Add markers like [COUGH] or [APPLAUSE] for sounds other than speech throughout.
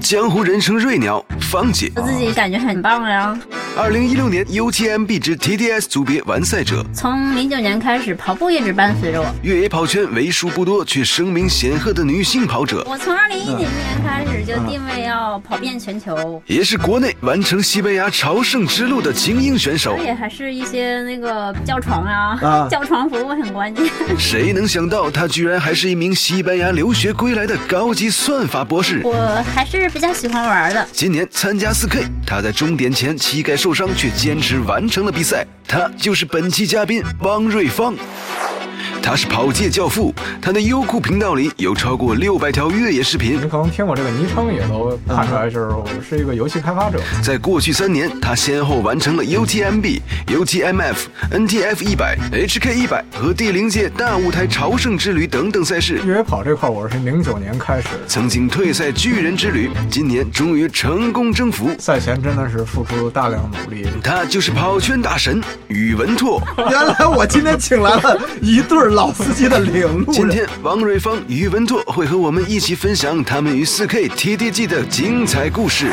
江湖人称瑞鸟芳姐，我自己感觉很棒呀。二零一六年 UTMB 之 TDS 组别完赛者，从零九年开始，跑步一直伴随着我。越野跑圈为数不多却声名显赫的女性跑者，我从二零一零年开始就定位要跑遍全球，也是国内完成西班牙朝圣之路的精英选手。也还是一些那个叫床啊，啊叫床服务很关键。谁能想到她居然还是一名西班牙留学归来的高级算法博士？我还是比较喜欢玩的。今年参加四 K，她在终点前膝盖受伤，却坚持完成了比赛。他就是本期嘉宾汪瑞芳。他是跑界教父，他的优酷频道里有超过六百条越野视频。你可能听我这个昵称也都看出来，就是我是一个游戏开发者。在过去三年，他先后完成了 UTMB、UTMF、NTF 一百、HK 一百和第零届大舞台朝圣之旅等等赛事。越野跑这块，我是零九年开始，曾经退赛巨人之旅，今年终于成功征服。赛前真的是付出大量努力。他就是跑圈大神宇文拓。[LAUGHS] 原来我今天请来了一对。老司机的领路。今天，王瑞芳、于文拓会和我们一起分享他们与四 K T D G 的精彩故事。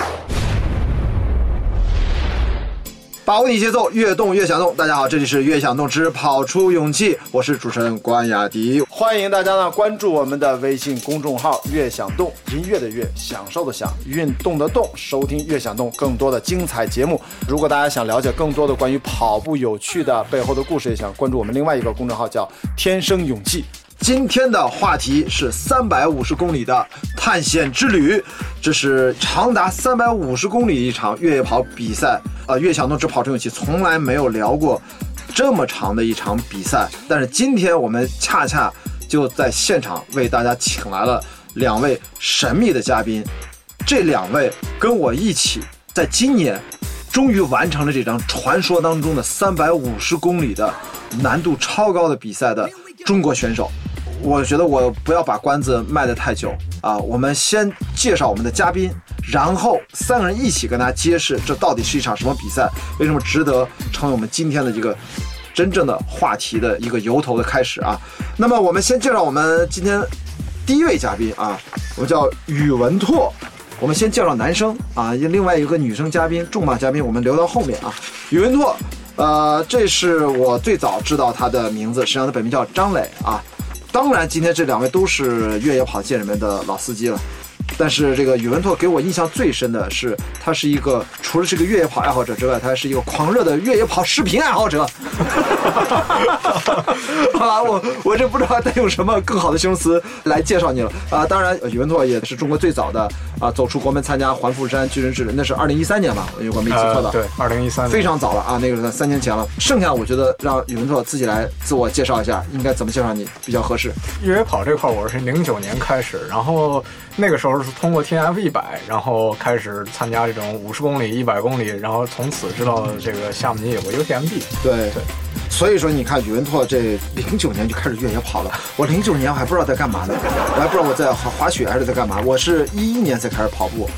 把握你节奏，越动越想动。大家好，这里是《越想动之跑出勇气》，我是主持人关雅迪。欢迎大家呢关注我们的微信公众号“越想动”，音乐的乐，享受的享，运动的动，收听“越想动”更多的精彩节目。如果大家想了解更多的关于跑步有趣的背后的故事，也想关注我们另外一个公众号叫“天生勇气”。今天的话题是三百五十公里的探险之旅，这是长达三百五十公里一场越野跑比赛。呃，越想动只跑出勇气从来没有聊过这么长的一场比赛，但是今天我们恰恰就在现场为大家请来了两位神秘的嘉宾。这两位跟我一起在今年终于完成了这场传说当中的三百五十公里的难度超高的比赛的中国选手。我觉得我不要把关子卖得太久啊，我们先介绍我们的嘉宾，然后三个人一起跟大家揭示这到底是一场什么比赛，为什么值得成为我们今天的一个真正的话题的一个由头的开始啊。那么我们先介绍我们今天第一位嘉宾啊，我们叫宇文拓。我们先介绍男生啊，另外一个女生嘉宾重磅嘉宾我们留到后面啊。宇文拓，呃，这是我最早知道他的名字，实际上他本名叫张磊啊。当然，今天这两位都是越野跑界里面的老司机了。但是这个宇文拓给我印象最深的是，他是一个除了是个越野跑爱好者之外，他还是一个狂热的越野跑视频爱好者。[LAUGHS] 好吧，我我这不知道再用什么更好的形容词来介绍你了啊！当然，宇文拓也是中国最早的啊走出国门参加环富山巨人之旅，那是二零一三年吧？如果没记错的，对，二零一三，非常早了啊，那个是三年前了。剩下我觉得让宇文拓自己来自我介绍一下，应该怎么介绍你比较合适？越野跑这块，我是零九年开始，然后。那个时候是通过 T F 一百，然后开始参加这种五十公里、一百公里，然后从此知道这个夏目尼有个 U T M B。对对，所以说你看宇文拓这零九年就开始越野跑了，我零九年我还不知道在干嘛呢，我还不知道我在滑滑雪还是在干嘛，我是一一年才开始跑步。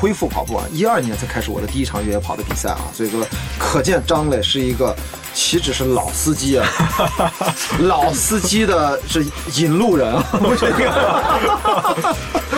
恢复跑步啊，一二年才开始我的第一场越野跑的比赛啊，所以说可见张磊是一个岂止是老司机啊，[LAUGHS] 老司机的是引路人啊。[LAUGHS]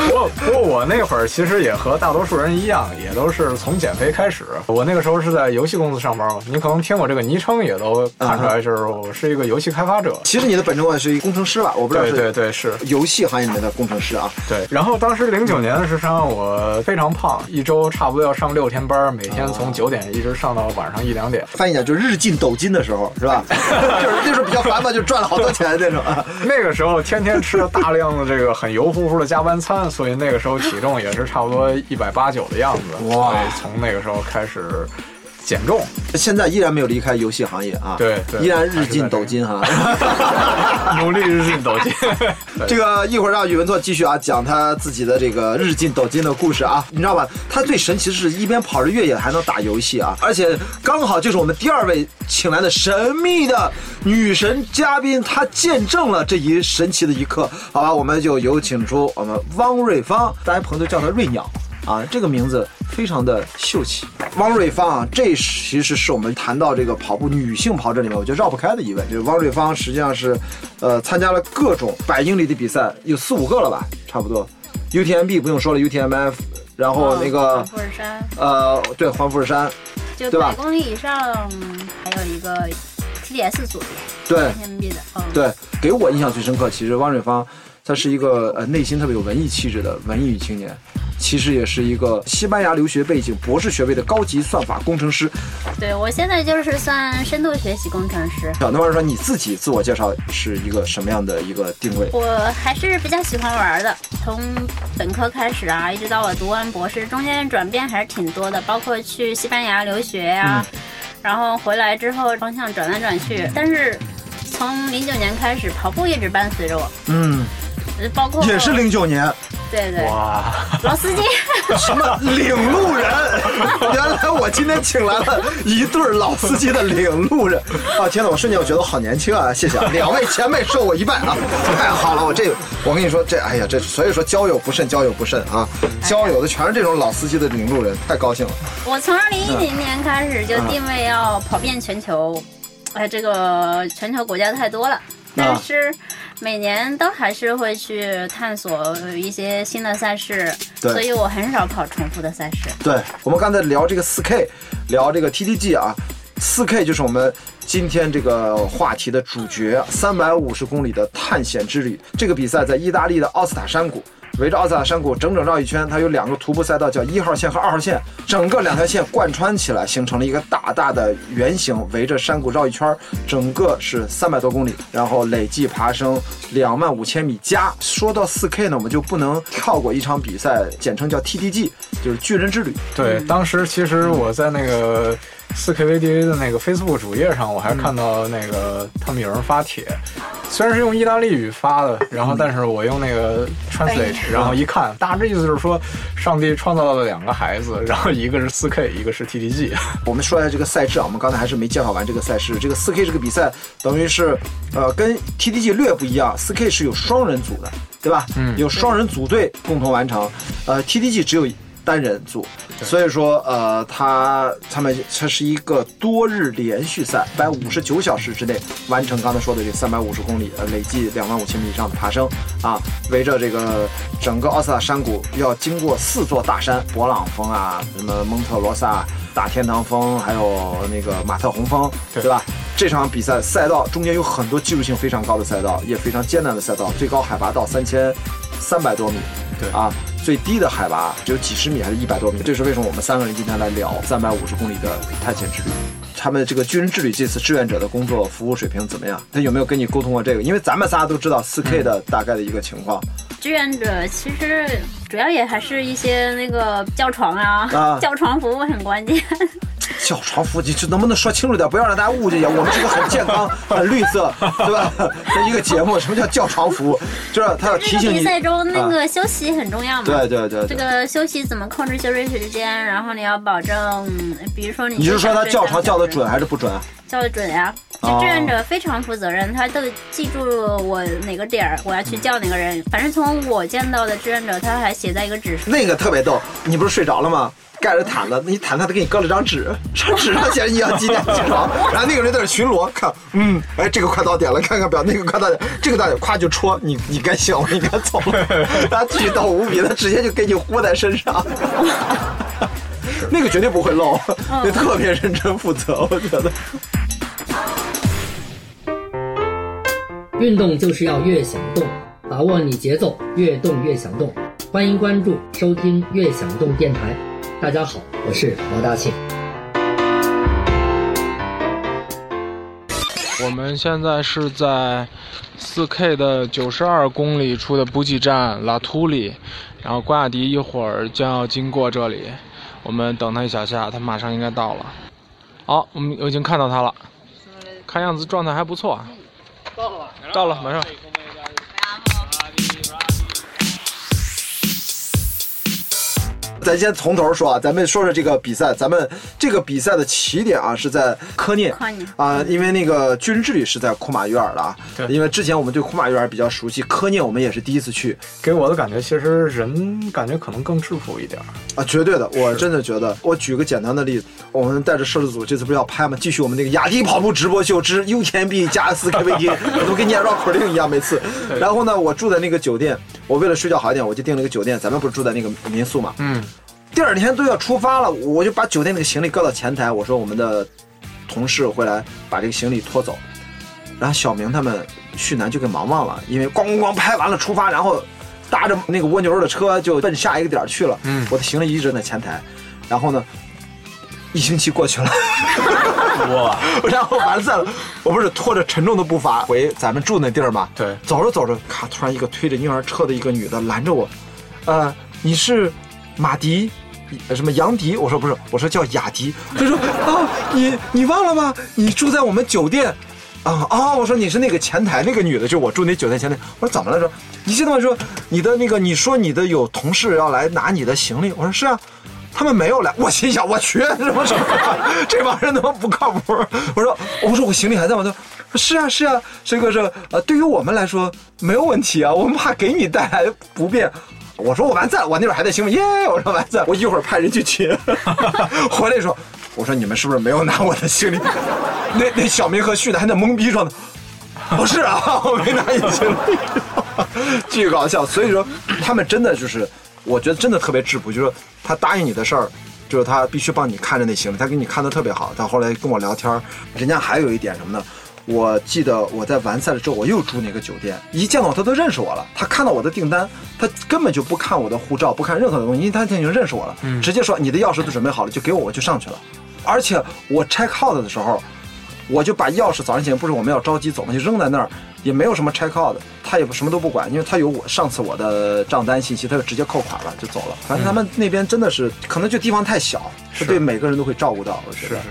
不过不过我那会儿其实也和大多数人一样，也都是从减肥开始。我那个时候是在游戏公司上班嘛，你可能听我这个昵称也都看出来，就是我是一个游戏开发者。其实你的本职工作是一个工程师吧？我不知道。对对对，是游戏行业里面的工程师啊。对。然后当时零九年的时候，我非常胖。一周差不多要上六天班，每天从九点一直上到晚上一两点。翻译一下，就日进斗金的时候，是吧？[LAUGHS] 就是那时候比较烦嘛，就赚了好多钱那种。那个时候天天吃了大量的这个很油乎乎的加班餐，所以那个时候体重也是差不多一百八九的样子。哇！从那个时候开始。减重，现在依然没有离开游戏行业啊，对，依然日进斗金哈，[LAUGHS] 努力日进斗金。[LAUGHS] 这个一会儿让宇文拓继续啊，讲他自己的这个日进斗金的故事啊，你知道吧？他最神奇的是一边跑着越野还能打游戏啊，而且刚好就是我们第二位请来的神秘的女神嘉宾，她见证了这一神奇的一刻。好吧，我们就有请出我们汪瑞芳，大家朋友都叫她瑞鸟。啊，这个名字非常的秀气，汪瑞芳啊，这其实是我们谈到这个跑步女性跑者里面，我觉得绕不开的一位。就是汪瑞芳实际上是，呃，参加了各种百英里的比赛，有四五个了吧，差不多。UTMB 不用说了，UTMF，然后那个富士山，呃，对，环富士山，就百公里以上还有一个 TDS 组的，对天币的，嗯，对，给我印象最深刻，其实汪瑞芳，他是一个呃内心特别有文艺气质的文艺女青年，其实也是一个西班牙留学背景、博士学位的高级算法工程师。对我现在就是算深度学习工程师。小那汪瑞芳，你自己自我介绍是一个什么样的一个定位？我还是比较喜欢玩的，从本科开始啊，一直到我读完博士，中间转变还是挺多的，包括去西班牙留学呀、然后回来之后方向转来转去，但是从零九年开始，跑步一直伴随着我，嗯，呃包括也是零九年，对对哇，老司机，什么领路人？原来我今天请来了一对儿老司机的领路人啊！天哪，我瞬间我觉得我好年轻啊！谢谢啊，两位前辈受我一拜啊！太好了，我这我跟你说这哎呀这所以说交友不慎，交友不慎啊！交友的全是这种老司机的领路人，太高兴了。我从二零一零年开始就定位要跑遍全球，哎，这个全球国家太多了，但是每年都还是会去探索一些新的赛事，所以我很少跑重复的赛事。对我们刚才聊这个四 K，聊这个 TTG 啊，四 K 就是我们今天这个话题的主角，三百五十公里的探险之旅。这个比赛在意大利的奥斯塔山谷。围着奥斯卡山谷整整绕一圈它有两个徒步赛道叫一号线和二号线整个两条线贯穿起来形成了一个大大的圆形围着山谷绕一圈整个是三百多公里然后累计爬升两万五千米加说到四 k 呢我们就不能跳过一场比赛简称叫 ttg 就是巨人之旅。对当时其实我在那个四 K V D A 的那个 Facebook 主页上，我还看到那个他们有人发帖，虽然是用意大利语发的，然后但是我用那个 Translate，然后一看，大致意思就是说，上帝创造了两个孩子，然后一个是四 K，一个是 TTG。[LAUGHS] 我们说一下这个赛制啊，我们刚才还是没介绍完这个赛事。这个四 K 这个比赛等于是，呃，跟 TTG 略不一样，四 K 是有双人组的，对吧？嗯，有双人组队共同完成，呃，TTG 只有。单人组，所以说呃，他他们这是一个多日连续赛，在五十九小时之内完成刚才说的这三百五十公里，呃，累计两万五千米以上的爬升。啊，围着这个整个奥斯塔山谷要经过四座大山，勃朗峰啊，什么蒙特罗萨。大天堂峰，还有那个马特洪峰，对。对吧？这场比赛赛道中间有很多技术性非常高的赛道，也非常艰难的赛道，最高海拔到三千三百多米，对。啊，最低的海拔只有几十米还是一百多米。这是为什么我们三个人今天来聊三百五十公里的探险之旅。他们这个军人之旅这次志愿者的工作服务水平怎么样？他有没有跟你沟通过这个？因为咱们仨都知道四 K 的大概的一个情况。志愿者其实主要也还是一些那个叫床啊，啊叫床服务很关键。叫床服务，你这能不能说清楚点？不要让大家误解。我们是个很健康、[LAUGHS] 很绿色，对吧？的一个节目。什么叫叫床服务？就是他要提醒你。比赛中那啊个休息很重要嘛。对对对对。这个休息怎么控制休息时间？然后你要保证，比如说你你是说他叫床叫的的准还是不准？叫的准呀、这哦志愿者非常负责任，他都记住我哪个点儿我要去叫哪个人。反正从我见到的志愿者，他还写在一个纸上。那个特别逗，你不是睡着了吗？盖着毯子，你毯子他给你搁了张纸，上纸上写着你要几点起床，[LAUGHS] 然后那个人在那巡逻，看，嗯，哎，这个快到点了，看看表，那个快到点，这个到点，咵就戳你，你该醒了，你该走了，[LAUGHS] 他巨逗无比，他直接就给你呼在身上，[LAUGHS] 那个绝对不会漏，那特别认真负责，我觉得。运动就是要越想动，把握你节奏，越动越想动。欢迎关注收听“越想动”电台。大家好，我是毛大庆。我们现在是在四 K 的九十二公里处的补给站拉图里，然后关雅迪一会儿将要经过这里，我们等他一小下，他马上应该到了。好，我们我已经看到他了，看样子状态还不错。到了，到了，马上。咱先从头说啊，咱们说说这个比赛。咱们这个比赛的起点啊是在科涅啊，因为那个巨人之旅是在库马约尔的啊。对因为之前我们对库马约尔比较熟悉，科涅我们也是第一次去给我的感觉，其实人感觉可能更质朴一点儿。啊，绝对的，我真的觉得。我举个简单的例子，我们带着摄制组这次不是要拍吗？继续我们那个雅迪跑步直播秀之 UTMB 加四 KVT，我 [LAUGHS] 都跟念绕口令一样每次。然后呢，我住在那个酒店，我为了睡觉好一点，我就订了个酒店。咱们不是住在那个民宿嘛？嗯，第二天都要出发了，我就把酒店那个行李搁到前台，我说我们的同事会来把这个行李拖走。然后小明他们旭南就给忙忘了，因为咣咣咣拍完了出发，然后搭着那个蜗牛的车就奔下一个点去了。嗯我的行李一直在前台，然后呢，一星期过去了。[LAUGHS] 哇，[LAUGHS] 然后完赛了，我不是拖着沉重的步伐回咱们住那地儿吗？对走着走着，咔，突然一个推着婴儿车的一个女的拦着我，呃，你是马迪？呃什么杨迪？我说不是，我说叫雅迪。她说啊，你你忘了吗？你住在我们酒店。啊啊！我说你是那个前台那个女的，就我住那酒店前台。我说怎么了？说你记得吗？说你的那个，你说你的有同事要来拿你的行李。我说是啊，他们没有来。我心想我去什么什么，[LAUGHS] 这帮人他妈不靠谱。我说我说我行李还在吗？他说是啊是啊，这个是呃，对于我们来说没有问题啊，我们怕给你带来不便。我说我完赛了，我那边还在兴奋耶！我说完赛了，我一会儿派人去取。[LAUGHS] 回来说，我说你们是不是没有拿我的行李？那那小明和旭的还在懵逼状态。不是啊，我没拿你行李，[LAUGHS] 巨搞笑。所以说，他们真的就是，我觉得真的特别质朴，就是说他答应你的事儿，就是他必须帮你看着那行李，他给你看的特别好。他后来跟我聊天儿，人家还有一点什么呢？我记得我在完赛了之后，我又住那个酒店，一见到我他都认识我了。他看到我的订单，他根本就不看我的护照，不看任何的东西，因为他已经认识我了，直接说你的钥匙都准备好了，就给我，我就上去了。而且我 check out 的时候，我就把钥匙早上起来不是我们要着急走嘛，就扔在那儿，也没有什么 check out 的，他也不什么都不管，因为他有我上次我的账单信息，他就直接扣款了就走了。反正他们那边真的是，可能就地方太小，他对每个人都会照顾到，我觉得。是是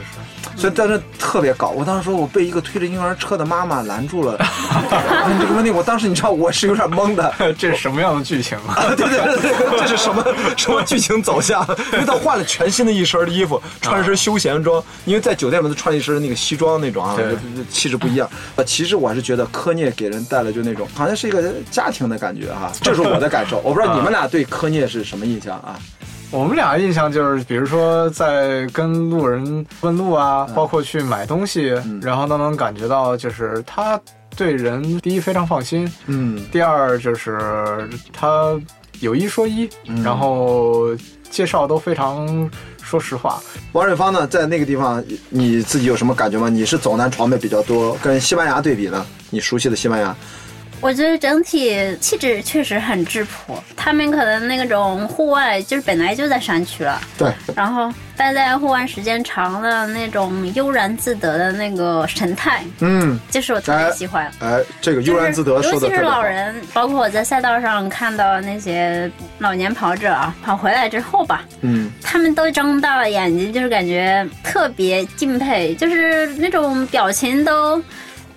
是，所以当时特别搞，我当时说我被一个推着婴儿车的妈妈拦住了，[LAUGHS] 问这个问题，我当时你知道我是有点懵的。[LAUGHS] 这是什么样的剧情啊？[LAUGHS] 啊，对对对对，这是什么什么剧情走向？因为他换了全新的一身的衣服，穿一身休闲装，因为在酒店里面他穿了一身那个西装那种啊，气质不一样。呃，其实我还是觉得科涅给人带来就那种好像是一个家庭的感觉哈、这是我的感受。我不知道你们俩对科涅是什么印象啊？我们俩印象就是，比如说在跟路人问路啊，包括去买东西，然后都能感觉到，就是他对人第一非常放心，嗯，第二就是他有一说一，然后介绍都非常说实话。王瑞芳呢，在那个地方你自己有什么感觉吗？你是走南闯北比较多，跟西班牙对比呢？你熟悉的西班牙，我觉得整体气质确实很质朴，他们可能那种户外就是本来就在山区了，对，然后待在户外时间长了那种悠然自得的那个神态，嗯，就是我特别喜欢。哎，这个悠然自得就是尤其是说的特别好老。人，包括我在赛道上看到那些老年跑者啊，跑回来之后吧，嗯，他们都睁大了眼睛，就是感觉特别敬佩，就是那种表情都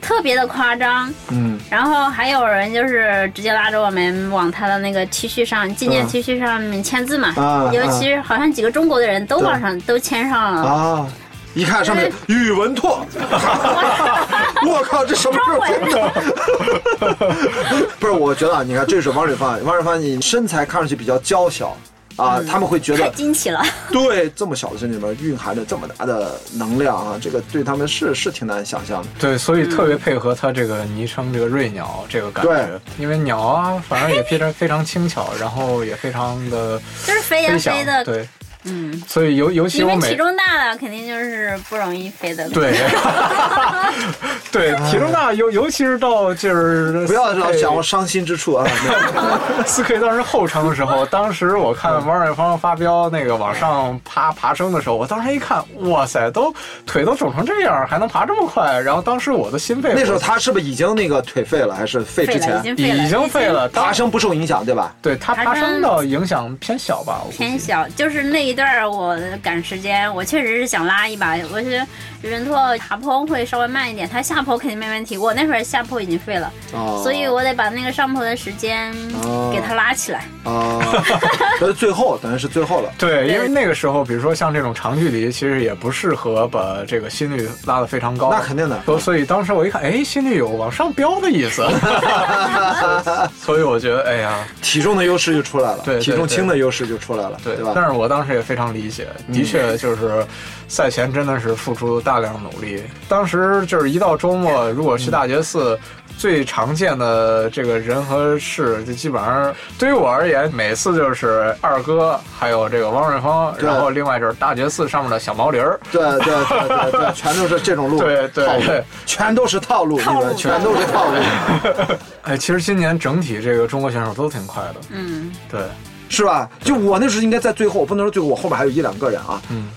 特别的夸张。嗯，然后还有人就是直接拉着我们往他的那个 T 恤上、纪念嗯 T 恤上面签字嘛，啊尤其是好像几个中国的人都往上都签上了。啊，一看上面宇文拓，[LAUGHS] 我靠，这什么时候签的？[LAUGHS] 不是，我觉得啊，你看，这是王水芳，王水芳，你身材看上去比较娇小。啊，他们会觉得太得惊奇了，[LAUGHS] [LAUGHS] 对这么小的身体里面蕴含着这么大的能量啊，这个对他们是是挺难想象的。对，所以特别配合他这个昵称，这个瑞鸟这个感觉对，因为鸟啊，反正也非常非常轻巧，然后也非常的就是飞呀飞翔飞的，对，嗯，所以尤尤其我每因为体重大了，肯定就是不容易飞的。对，[LAUGHS] 对，体重大，尤尤其是到就是不要老想我伤心之处啊！[LAUGHS] 四 K 当时后程的时候，当时我看王瑞芳发飙那个往上爬爬升的时候，我当时一看，哇塞，都腿都肿成这样，还能爬这么快，然后当时我的心肺那时候他是不是已经那个腿废了，还是废之前废，已经废了，爬升不受影响，对吧？对他爬爬升升的影响偏小吧，偏小，就是那一段儿我赶时间，我确实是想拉一把。我觉得宇文拓爬坡会稍微慢一点，他下坡肯定没问题。我那会儿下坡已经废了，哦所以我得把那个上坡的时间哦给他拉起来。啊，[LAUGHS] 这是最后，等于是最后了。对，因为那个时候，比如说像这种长距离，其实也不适合把这个心率拉得非常高。那肯定的所所以当时我一看，哎，心率有往上飙的意思，[LAUGHS] 所以我觉得，哎呀，体重的优势就出来了，对对体重轻的优势就出来了，对对吧？但是我当时也非常理解，的确就是赛前真的是付出大量努力。当时就是一到周末，如果去大觉寺。最常见的这个人和事，就基本上对于我而言，每次就是二哥，还有这个汪瑞峰，然后另外就是大觉寺上面的小毛驴儿，对对对对对，全都是这种路，[LAUGHS] 对对对。全都是套路，套路。你们全都是套路，[LAUGHS] 哎，其实今年整体这个中国选手都挺快的，嗯，对，是吧？就我那时候应该在最后，我不能说最后，我后面还有一两个人啊。嗯，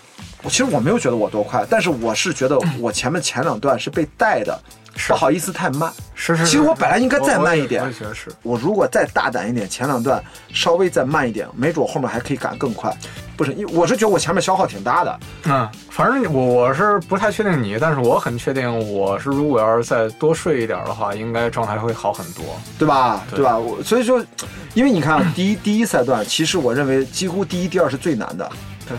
我其实我没有觉得我多快，但是我是觉得我前面前两段是被带的，不好意思太慢。是是。其实我本来应该再慢一点我也觉得是。我如果再大胆一点，前两段稍微再慢一点，没准我后面还可以赶更快。不是，因为我是觉得我前面消耗挺大的。嗯，反正我我是不太确定你，但是我很确定，我是如果要是再多睡一点的话，应该状态会好很多。对吧？对对吧？我所以说，因为你看啊，[COUGHS] 第一第一赛段，其实我认为几乎第一、第二是最难的。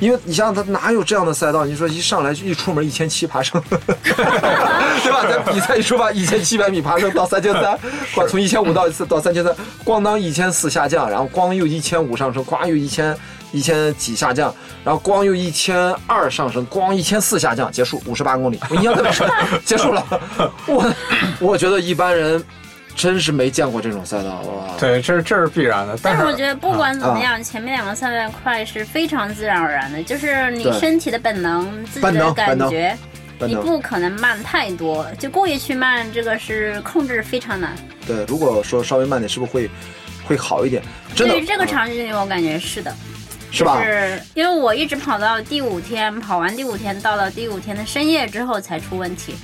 因为你想想，他哪有这样的赛道？你说一上来就一出门一千七爬升，[LAUGHS] 对吧？[LAUGHS] 咱比赛一出发一千七百米爬升到三千三，[LAUGHS] 光从一千五到到三千三，咣当一千四下降，然后咣又一千五上升，咣又一千一千几下降，然后光又一千二上升，光一千四下降，结束五十八公里，我印象特别深，[LAUGHS] 结束了。我我觉得一般人真是没见过这种赛道，哇！对，这是这是必然的。是但是我觉得不管怎么样，前面两个赛段快是非常自然而然的，就是你身体的本能、自己本的能本能感觉，本能你不可能慢太多，就故意去慢，这个是控制非常难。对，如果说稍微慢点，是不是会会好一点？真的，对于这个嗯场景，我感觉是的。是吧？是因为我一直跑到第五天，跑完第五天，到了第五天的深夜之后才出问题。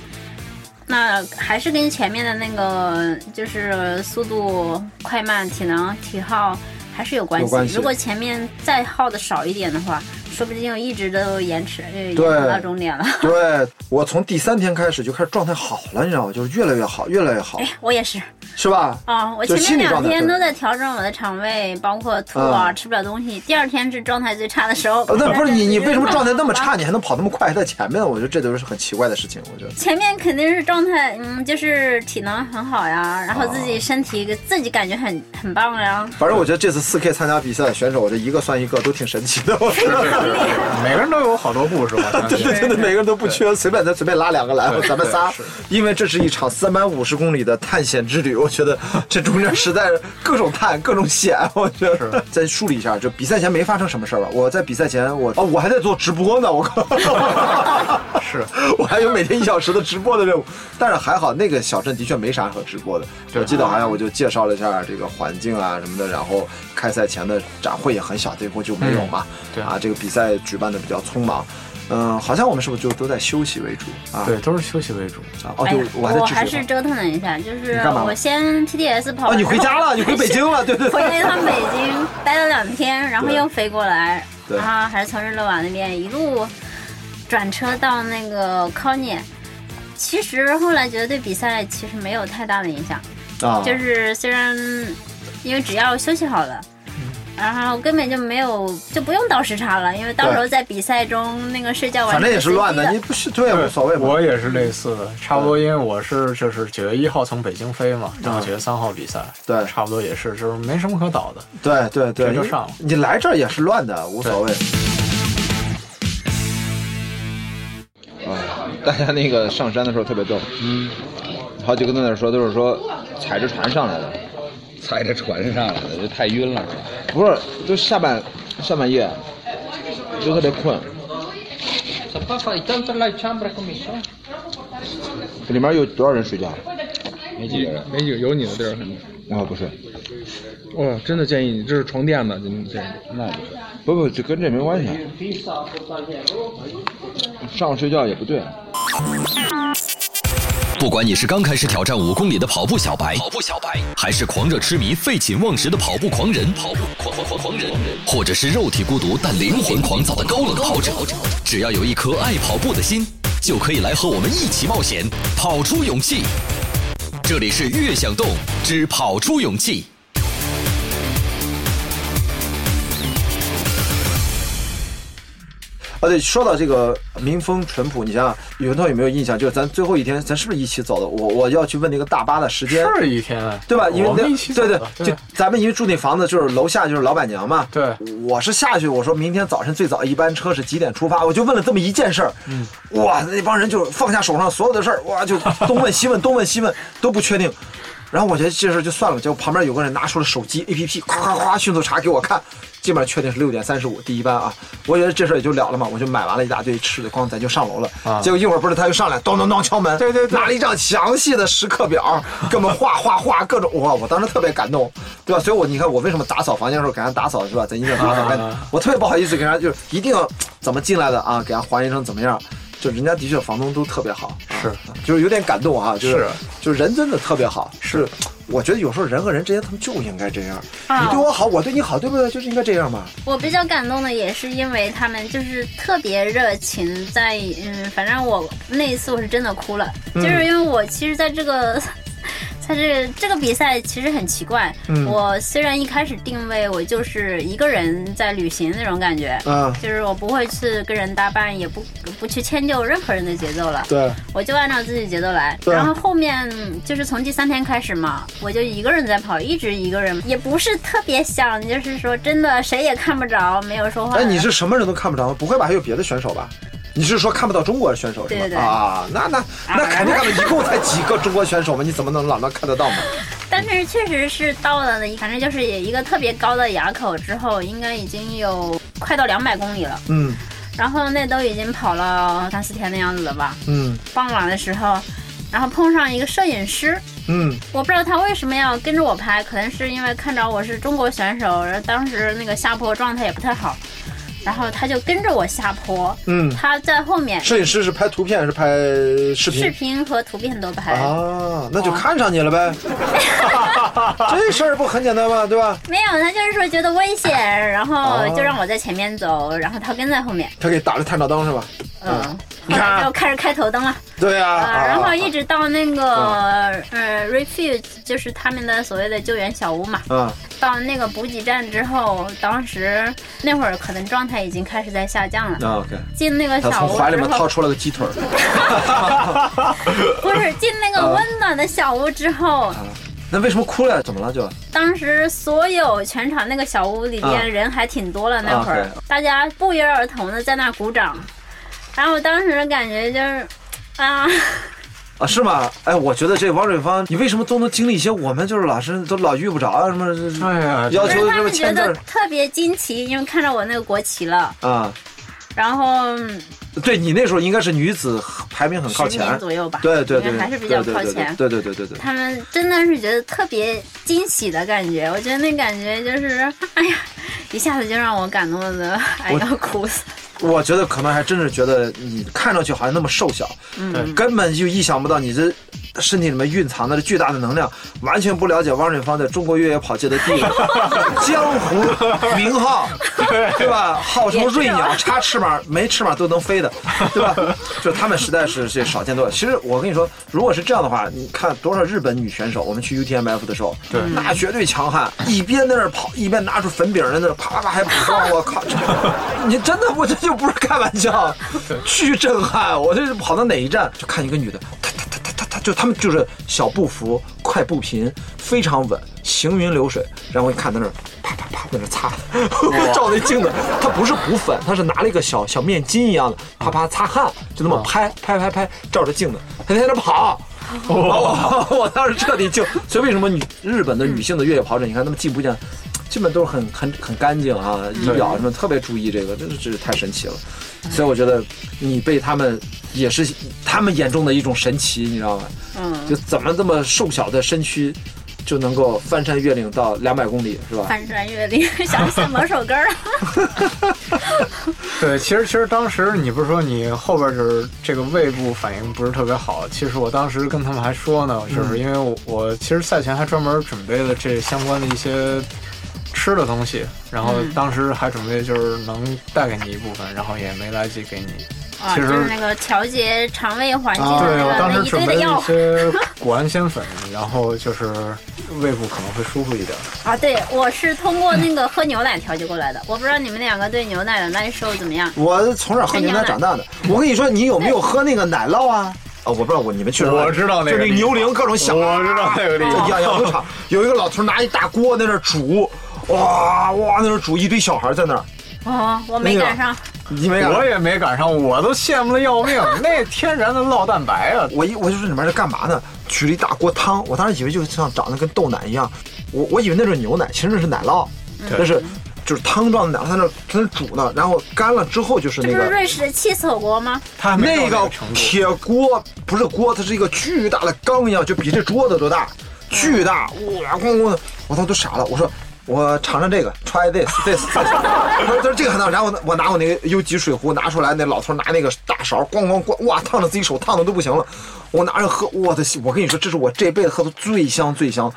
那还是跟前面的那个就是速度快慢、体能、体耗还是有关系。有关系如果前面再耗的少一点的话，说不定我一直都延迟，就延对迟到终点了。对我从第三天开始就开始状态好了，你知道吗？就是越来越好，越来越好，哎，我也是是吧？啊、我前面两天都在调整我的肠胃，包括吐啊，嗯吃不了东西。第二天是状态最差的时候。呃那不是你，你为什么状态那么啊差？你还能跑那么快，还在前面？我觉得这都是很奇怪的事情。我觉得前面肯定是状态，嗯，就是体能很好呀，然后自己身体、自己感觉很很棒呀。反正我觉得这次四 K 参加比赛的选手，我这一个算一个，都挺神奇的。我觉得每个人都有好多故事，我 [LAUGHS] 相信。真的每个人都不缺，随便咱随便拉两个来，咱们仨，因为这是一场三百五十公里的探险之旅，我觉得这中间实在是各种探各种险，我觉得。再梳理一下，就比赛前没发生什么事儿吧？我在比赛前，我哦，我还在做直播呢，我靠，[LAUGHS] 是 [LAUGHS] 我还有每天一小时的直播的任务，但是还好那个小镇的确没啥可直播的。我记得好像我就介绍了一下这个环境啊什么的，然后开赛前的展会也很小，这波就没有嘛。对啊，这个比赛举办的比较匆忙。嗯，好像我们是不是就都在休息为主啊？对，都是休息为主。啊，哦，对，我还在我治水还是折腾了一下，就是我先 TDS 跑哦，你回家了，你回北京了，对对回对。了一趟北京，待了两天，然后又飞过来，对然后还是从日内瓦那边一路转车到那个 c o n y 其实后来觉得对比赛其实没有太大的影响，啊，就是虽然因为只要休息好了。然后根本就没有，就不用倒时差了，因为到时候在比赛中那个睡觉完反正也是乱的，你。不是对无所谓。我也是类似的，差不多，因为我是就是九月一号从北京飞嘛，然后九月三号比赛，对差不多也是，就是没什么可倒的。对对对，你就上了你来这儿也是乱的，无所谓。啊，大家那个上山的时候特别逗，嗯，好几个都在那说，都是说踩着船上来的，踩着船上来的，这太晕了。不是，就下半下半夜就特别困，这里面有多少人睡觉？没几个人。没几个有你的地儿很多。啊，不是，哦，真的建议你，这是床垫的，你这那不是，不不，这跟这没关系。上午睡觉也不对。不管你是刚开始挑战五公里的跑步小白，跑步小白，还是狂热痴迷、废寝忘食的跑步狂人，跑步狂狂狂狂人，或者是肉体孤独但灵魂狂躁的高冷跑者，只要有一颗爱跑步的心，就可以来和我们一起冒险，跑出勇气。这里是越想动之跑出勇气。啊，对，说到这个民风淳朴，你想想，宇文涛有没有印象？就是咱最后一天，咱是不是一起走的？我我要去问那个大巴的时间，是一天，对吧？因为那对对，就咱们因为住那房子就是楼下就是老板娘嘛。对，我是下去，我说明天早晨最早一班车是几点出发？我就问了这么一件事儿。嗯，哇，那帮人就放下手上所有的事儿，哇，就东问西问，东问西问，都不确定。然后我觉得这事儿就算了，结果旁边有个人拿出了手机 APP，咵咵咵迅速查给我看，基本上确定是六点三十五第一班啊。我觉得这事儿也就了了嘛，我就买完了一大堆吃的，光咱就上楼了。啊结果一会儿不是他就上来，咚咚咚敲门，对对对拿了一张详细的时刻表，[LAUGHS] 给我们画画画各种，哇，我当时特别感动，对吧？所以我你看我为什么打扫房间的时候给人打扫是吧？在音乐房打扫，我特别不好意思给人家就是一定要怎么进来的啊，给人还原成怎么样。[LAUGHS] 就人家的确房东都特别好，是啊就是有点感动啊，就是是就是人真的特别好，是，我觉得有时候人和人之间他们就应该这样，啊你对我好，我对你好，对不对？就是应该这样嘛。我比较感动的也是因为他们就是特别热情，在嗯，反正我那一次我是真的哭了，就是因为我其实在这个。在这个这个比赛其实很奇怪，嗯我虽然一开始定位我就是一个人在旅行那种感觉，嗯，就是我不会去跟人搭伴，也不不去迁就任何人的节奏了，对，我就按照自己节奏来。对然后后面就是从第三天开始嘛，我就一个人在跑，一直一个人，也不是特别想，就是说真的谁也看不着，没有说话。哎，你是什么人都看不着吗？不会吧？还有别的选手吧？你是说看不到中国的选手是吗？对对对啊，那那那肯定看不到，一共才几个中国选手嘛？你怎么能老能看得到嘛？[LAUGHS] 但是确实是到了的，反正就是一个特别高的垭口之后，应该已经有快到两百公里了。嗯然后那都已经跑了三四天的样子了吧。嗯傍晚的时候，然后碰上一个摄影师，嗯我不知道他为什么要跟着我拍，可能是因为看着我是中国选手，然后当时那个下坡状态也不太好，然后他就跟着我下坡，嗯，他在后面，摄影师是拍图片还是拍视频？视频和图片都拍。啊，那就看上你了呗。[LAUGHS] 这事儿不很简单吗？对吧？没有，他就是说觉得危险，然后哦就让我在前面走，然后他跟在后面，他给打了探照灯是吧？嗯，后来就开始开头灯了，对呀、啊，啊，然后一直到那个呃 refuge，就是他们的所谓的救援小屋嘛，啊到那个补给站之后，当时那会儿可能状态已经开始在下降了。啊 OK，进那个小屋从怀里面之后，掏出了个鸡腿儿。[LAUGHS] 不是进那个温暖的小屋之后，那为什么哭了？怎么了就？当时所有全场那个小屋里啊。边人还挺多了，那会儿、啊大家不约而同的在那鼓掌，然后我当时的感觉就是，啊，啊，是吗？哎，我觉得这王瑞芳，你为什么都能经历一些我们就是老是都老遇不着啊？什么哎呀，要求就是他这么们觉得签字特别惊奇，因为看到我那个国旗了，啊？然后嗯对你那时候应该是女子排名很靠前，左右吧，对对对，还是比较靠前。对对对对对对。他们真的是觉得特别惊喜的感觉，我觉得那感觉就是，哎呀，一下子就让我感动的，哎我要哭死。我觉得可能还真是觉得你看上去好像那么瘦小，嗯，根本就意想不到你这身体里面蕴藏的巨大的能量，完全不了解汪水芳在中国越野跑界的地位，[LAUGHS] 江湖名号，对吧？号称瑞鸟，插翅膀没翅膀都能飞的，对吧？就他们实在是这少见多了。其实我跟你说，如果是这样的话，你看多少日本女选手，我们去 UTMF 的时候，对，那绝对强悍，一边在那儿跑，一边拿出粉饼在那儿啪啪啪还补妆，我靠，你真的我这就不是开玩笑，[LAUGHS] 巨震撼！我这是跑到哪一站就看一个女的，她她她她她她就他们就是小步幅、快步频，非常稳，行云流水。然后我一看在那儿啪啪啪在那儿擦，[LAUGHS] 照那镜子，她不是补粉，她是拿了一个小小面巾一样的啪啪擦汗，就那么拍拍拍拍，照着镜子，她在那跑。[LAUGHS] 我我当时彻底就，所以为什么女日本的女性的越野跑者，你看她们既不见，基本都是很很很干净啊，仪表什么特别注意这个，真的是太神奇了。所以我觉得你被他们也是他们眼中的一种神奇，你知道吗？嗯，就怎么这么瘦小的身躯就能够翻山越岭到两百公里，是吧？翻山越岭，[LAUGHS] 想起某首歌了。[LAUGHS] 对，其实其实当时你不是说你后边就是这个胃部反应不是特别好，其实我当时跟他们还说呢，就是因为我我其实赛前还专门准备了这相关的一些吃的东西，然后嗯当时还准备就是能带给你一部分，然后也没来及给你。啊，其实就是那个调节肠胃环境的对我那个一当时准备的药一些谷氨酰粉，[LAUGHS] 然后就是胃部可能会舒服一点。啊。对，我是通过那个喝牛奶调节过来的。我不知道你们两个对牛奶的耐受怎么样？我从小喝牛奶长大的。我跟你说，你有没有喝那个奶酪啊？啊，我不知道，我你们去我知道那个就那个牛铃各种响，我知道那个地方养养牛场有一个老头拿一大锅在那煮，哇哇，那时候煮一堆小孩在那儿，哦，我没赶上。你没赶上我也没赶上，我都羡慕的要命。[LAUGHS] 那天然的酪蛋白啊，我一我就说里面是干嘛呢？取了一大锅汤，我当时以为就像长得跟豆奶一样，我我以为那是牛奶，其实那是奶酪，那是就是汤状的奶酪，在那在那煮呢，然后干了之后就是这不是那个瑞士的 cheese 火锅吗？它还没到那个。铁锅不是锅，它是一个巨大的缸一样，就比这桌子都大，巨大，哇咣咣的，我操都傻了，我说。我尝尝这个，try [LAUGHS] this this，他说他说这个很烫，然后我我拿我那个优级水壶拿出来，那老头拿那个大勺咣咣咣，哇，烫的自己手烫的都不行了，我拿着喝，我的我跟你说，这是我这辈子喝的最香最香，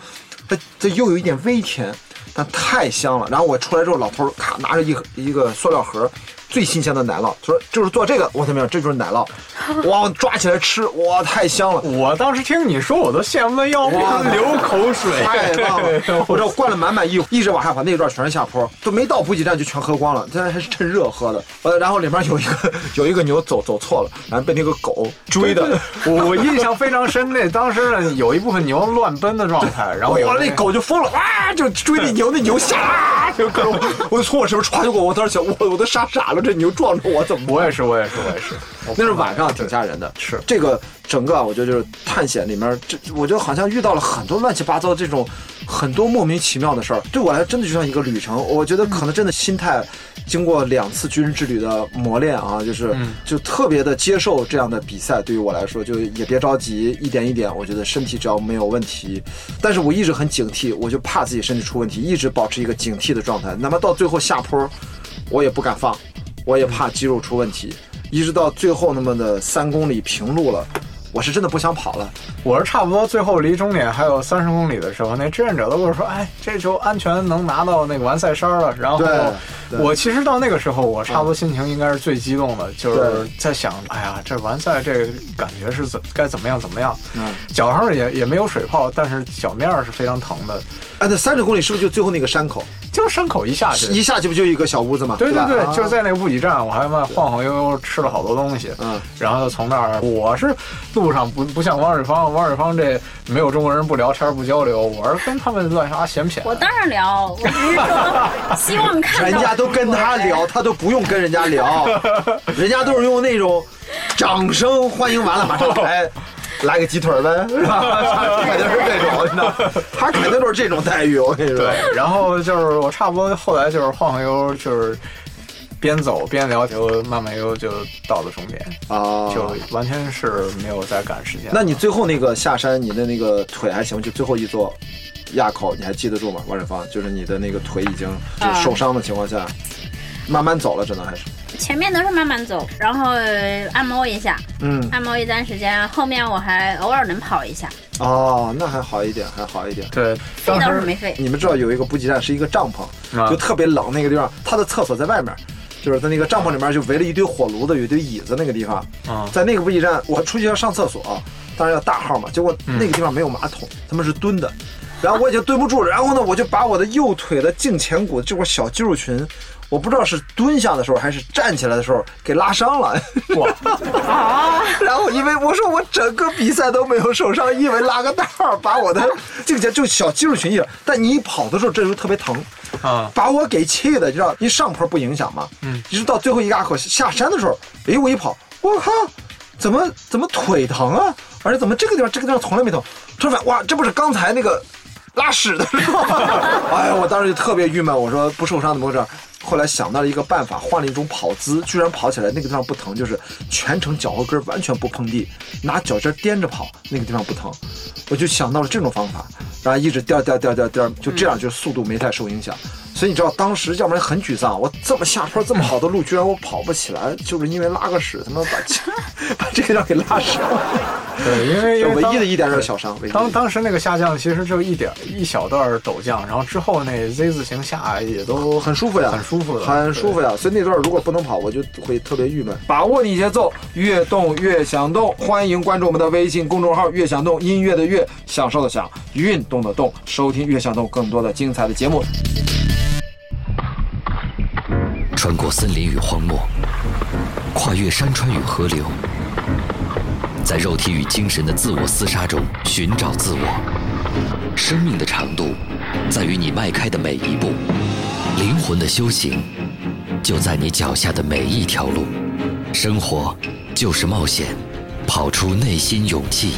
它这又有一点微甜，但太香了。然后我出来之后，老头咔拿着一一个塑料盒，最新鲜的奶酪，他说就是做这个，我怎么样？这就是奶酪，[LAUGHS] 哇，抓起来吃，哇，太香了。我当时听你说，我都羡慕的要命哇，流口水。太棒了！我这灌了满满一一直往下跑，那一段全是下坡，都没到补给站就全喝光了，这还是趁热喝的。呃，然后里面有一个 [LAUGHS] 有一个牛走走错了，然后被那个狗追的，我我印象非常深，那当时呢有一部分牛乱奔的状态，然后有哇，那狗就疯了，哇，就追那牛，那牛吓，啊 [LAUGHS] 就各种，我就从我身边歘就过，我当时想，我我都傻傻了，这牛撞着我怎么办？我也是，我也是，我也是。[LAUGHS] 那是晚上挺吓人的。是这个整个啊，我觉得就是探险里面，这我觉得好像遇到了很多乱七八糟的这种很多莫名其妙的事儿，对我来说真的就像一个旅程。我觉得可能真的心态经过两次军人之旅的磨练啊，就是就特别的接受这样的比赛。对于我来说，就也别着急，一点一点，我觉得身体只要没有问题，但是我一直很警惕，我就怕自己身体出问题，一直保持一个警惕的状态。哪怕到最后下坡，我也不敢放，我也怕肌肉出问题。一直到最后那么的三公里平路了，我是真的不想跑了。我是差不多最后离终点还有三十公里的时候，那志愿者都跟我说：“哎，这就安全能拿到那个完赛衫了。”然后我其实到那个时候，我差不多心情应该是最激动的，就是在想：“哎呀，这完赛这感觉是怎该怎么样怎么样？”嗯，脚上也也没有水泡，但是脚面是非常疼的，哎，那三十公里是不是就最后那个山口？就是伤口一下去。一下去不就一个小屋子吗？对对对，就在那个补给站，我还嘛晃晃悠悠吃了好多东西，嗯，然后就从那儿，我是路上不不像王水芳，王水芳这没有中国人不聊天不交流，我是跟他们乱瞎闲谝。我当然聊，我只是说希望看到 [LAUGHS] 人家都跟他聊，他都不用跟人家聊，[LAUGHS] 人家都是用那种掌声欢迎完了马上来。来个鸡腿呗，是吧？[LAUGHS] 肯定是这种，你知道，他肯定都是这种待遇。我跟你说，对，然后就是我差不多后来就是晃晃悠悠，就是边走边聊，就慢慢悠悠就到了终点，啊，就完全是没有在赶时间。那你最后那个下山，你的那个腿还行？就最后一座垭口，你还记得住吗？王振芳，就是你的那个腿已经就是受伤的情况下，慢慢走了，只能还是。前面都是慢慢走，然后呃按摩一下，嗯。按摩一段时间，后面我还偶尔能跑一下，哦，那还好一点，还好一点。对，废当时倒是没废。你们知道有一个补给站是一个帐篷，啊。就特别冷那个地方，他的厕所在外面。就是在那个帐篷里面就围了一堆火炉子，有一堆椅子，那个地方，啊。在那个补给站，我出去要上厕所，当然要大号嘛，结果那个地方没有马桶，他们是蹲的，然后我已经蹲不住了，然后呢，我就把我的右腿的胫前骨这块小肌肉群，我不知道是蹲下的时候还是站起来的时候给拉伤了，哇，[LAUGHS] 然后因为我说我整个比赛都没有受伤，因为拉个带儿把我的胫前就小肌肉群一样，但你一跑的时候这时候特别疼，啊，把我给气的，你知道，一上坡不影响嘛，嗯，一直到最后一个垭口下山的时候，哎，我一跑，我靠，怎么怎么腿疼啊？而且怎么这个地方这个地方从来没疼？突然哇，这不是刚才那个拉屎的时候？[LAUGHS] 哎呀，我当时就特别郁闷，我说不受伤怎么回事？后来想到了一个办法，换了一种跑姿，居然跑起来那个地方不疼，就是全程脚后跟完全不碰地，拿脚尖颠着跑，那个地方不疼。我就想到了这种方法，然后一直颠颠颠颠颠，就这样就速度没太受影响。所以你知道当时要不然很沮丧，我这么下坡这么好的路，居然我跑不起来，就是因为拉个屎，他妈把这 [LAUGHS] 把这个让给拉屎了。对，因为因为唯一的一点点小伤，当当时那个下降其实就一点一小段陡降，然后之后那 Z 字形下也都很舒服呀，很舒服的，很舒服呀。所以那段如果不能跑，我就会特别郁闷。把握你节奏，越动越想动。欢迎关注我们的微信公众号“越想动”，音乐的乐，享受的享，运动的动，收听“越想动”更多的精彩的节目。穿过森林与荒漠，跨越山川与河流，在肉体与精神的自我厮杀中寻找自我。生命的长度在于你迈开的每一步，灵魂的修行就在你脚下的每一条路。生活就是冒险，跑出内心勇气。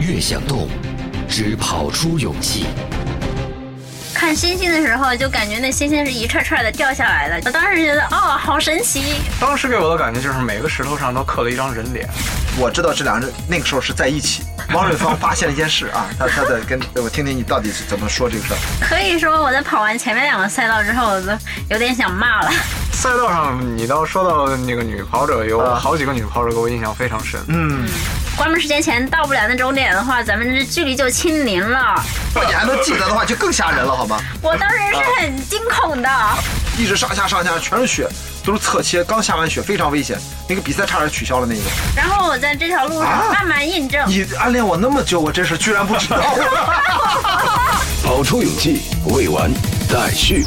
越想动，只跑出勇气。看星星的时候，就感觉那星星是一串串的掉下来的。我当时觉得，哦，好神奇。当时给我的感觉就是每个石头上都刻了一张人脸。我知道这两个人那个时候是在一起。[LAUGHS] 王瑞芳发现了一件事啊，他他在跟我听听你到底是怎么说这个事儿。可以说我在跑完前面两个赛道之后，我都有点想骂了。赛道上，你倒说到那个女跑者，有好几个女跑者给我印象非常深。嗯，关门时间前到不了那终点的话，咱们这距离就清零了。你还能记得的话，就更吓人了，好吗？我当时是很惊恐的，一直上下上下全是雪，都是侧切，刚下完雪，非常危险。那个比赛差点取消了那个。然后我在这条路上慢慢印证。你暗恋我那么久，我真是居然不知道。[LAUGHS] [LAUGHS] 跑出勇气，未完待续。